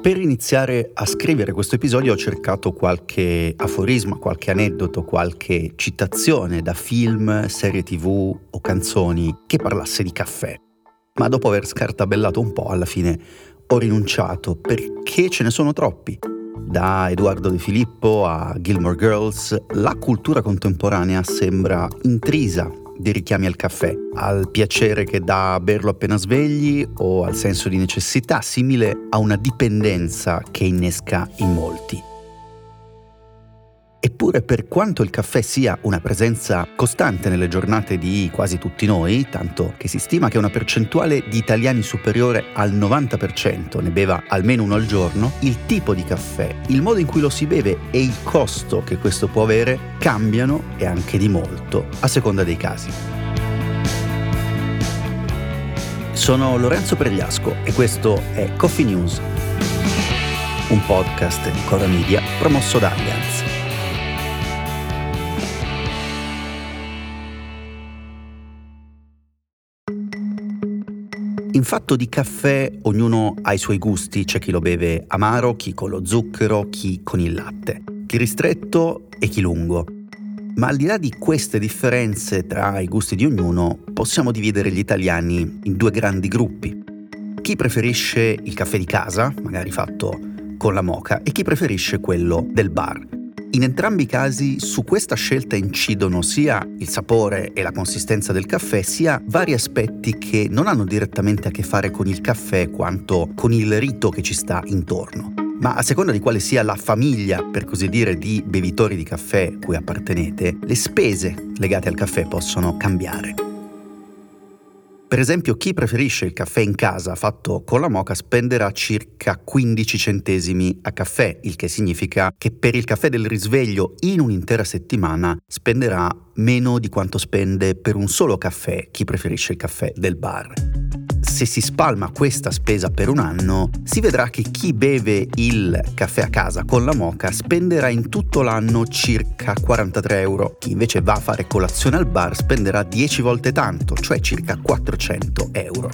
Per iniziare a scrivere questo episodio ho cercato qualche aforisma, qualche aneddoto, qualche citazione da film, serie tv o canzoni che parlasse di caffè. Ma dopo aver scartabellato un po', alla fine ho rinunciato perché ce ne sono troppi. Da Edoardo De Filippo a Gilmore Girls, la cultura contemporanea sembra intrisa di richiami al caffè, al piacere che dà berlo appena svegli o al senso di necessità, simile a una dipendenza che innesca in molti. Eppure per quanto il caffè sia una presenza costante nelle giornate di quasi tutti noi, tanto che si stima che una percentuale di italiani superiore al 90% ne beva almeno uno al giorno, il tipo di caffè, il modo in cui lo si beve e il costo che questo può avere cambiano e anche di molto a seconda dei casi. Sono Lorenzo Pregliasco e questo è Coffee News, un podcast di Cora Media promosso da Allianz. In fatto di caffè ognuno ha i suoi gusti, c'è chi lo beve amaro, chi con lo zucchero, chi con il latte, chi ristretto e chi lungo. Ma al di là di queste differenze tra i gusti di ognuno, possiamo dividere gli italiani in due grandi gruppi. Chi preferisce il caffè di casa, magari fatto con la moca, e chi preferisce quello del bar. In entrambi i casi su questa scelta incidono sia il sapore e la consistenza del caffè, sia vari aspetti che non hanno direttamente a che fare con il caffè quanto con il rito che ci sta intorno. Ma a seconda di quale sia la famiglia, per così dire, di bevitori di caffè cui appartenete, le spese legate al caffè possono cambiare. Per esempio, chi preferisce il caffè in casa fatto con la moca spenderà circa 15 centesimi a caffè, il che significa che per il caffè del risveglio in un'intera settimana spenderà meno di quanto spende per un solo caffè chi preferisce il caffè del bar se si spalma questa spesa per un anno, si vedrà che chi beve il caffè a casa con la moca spenderà in tutto l'anno circa 43 euro. Chi invece va a fare colazione al bar spenderà 10 volte tanto, cioè circa 400 euro.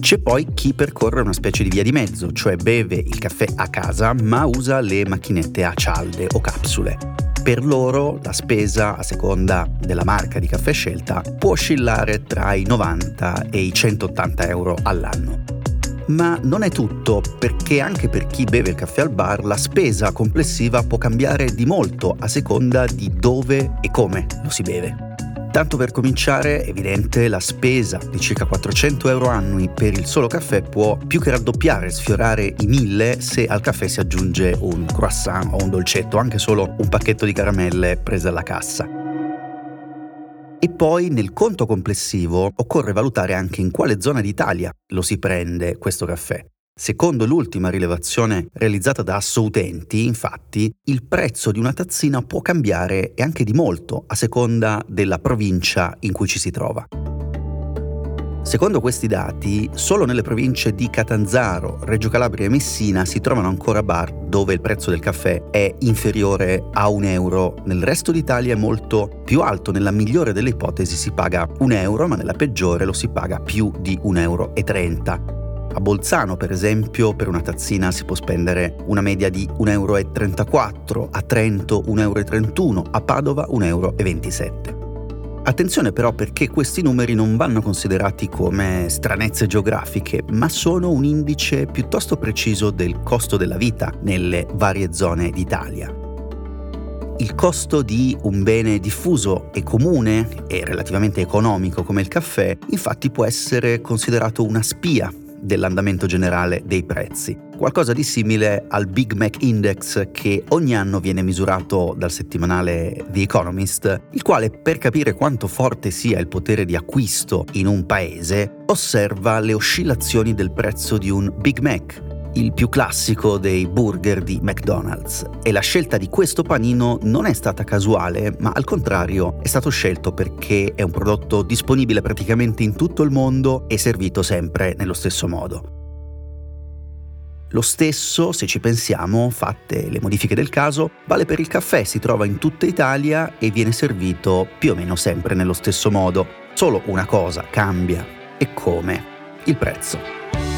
C'è poi chi percorre una specie di via di mezzo, cioè beve il caffè a casa ma usa le macchinette a cialde o capsule per loro la spesa, a seconda della marca di caffè scelta, può oscillare tra i 90 e i 180 euro all'anno. Ma non è tutto, perché anche per chi beve il caffè al bar la spesa complessiva può cambiare di molto a seconda di dove e come lo si beve. Tanto per cominciare, evidente, la spesa di circa 400 euro annui per il solo caffè può più che raddoppiare, sfiorare i 1000 se al caffè si aggiunge un croissant o un dolcetto, anche solo un pacchetto di caramelle prese alla cassa. E poi nel conto complessivo occorre valutare anche in quale zona d'Italia lo si prende questo caffè. Secondo l'ultima rilevazione realizzata da Assoutenti, infatti, il prezzo di una tazzina può cambiare e anche di molto a seconda della provincia in cui ci si trova. Secondo questi dati, solo nelle province di Catanzaro, Reggio Calabria e Messina si trovano ancora bar dove il prezzo del caffè è inferiore a un euro. Nel resto d'Italia è molto più alto, nella migliore delle ipotesi si paga un euro, ma nella peggiore lo si paga più di un euro e 30. A Bolzano, per esempio, per una tazzina si può spendere una media di 1,34 euro, a Trento 1,31 euro, a Padova 1,27 euro. Attenzione però perché questi numeri non vanno considerati come stranezze geografiche, ma sono un indice piuttosto preciso del costo della vita nelle varie zone d'Italia. Il costo di un bene diffuso e comune e relativamente economico come il caffè, infatti può essere considerato una spia dell'andamento generale dei prezzi. Qualcosa di simile al Big Mac Index che ogni anno viene misurato dal settimanale The Economist, il quale per capire quanto forte sia il potere di acquisto in un paese osserva le oscillazioni del prezzo di un Big Mac il più classico dei burger di McDonald's. E la scelta di questo panino non è stata casuale, ma al contrario è stato scelto perché è un prodotto disponibile praticamente in tutto il mondo e servito sempre nello stesso modo. Lo stesso, se ci pensiamo, fatte le modifiche del caso, vale per il caffè, si trova in tutta Italia e viene servito più o meno sempre nello stesso modo. Solo una cosa cambia, e come? Il prezzo.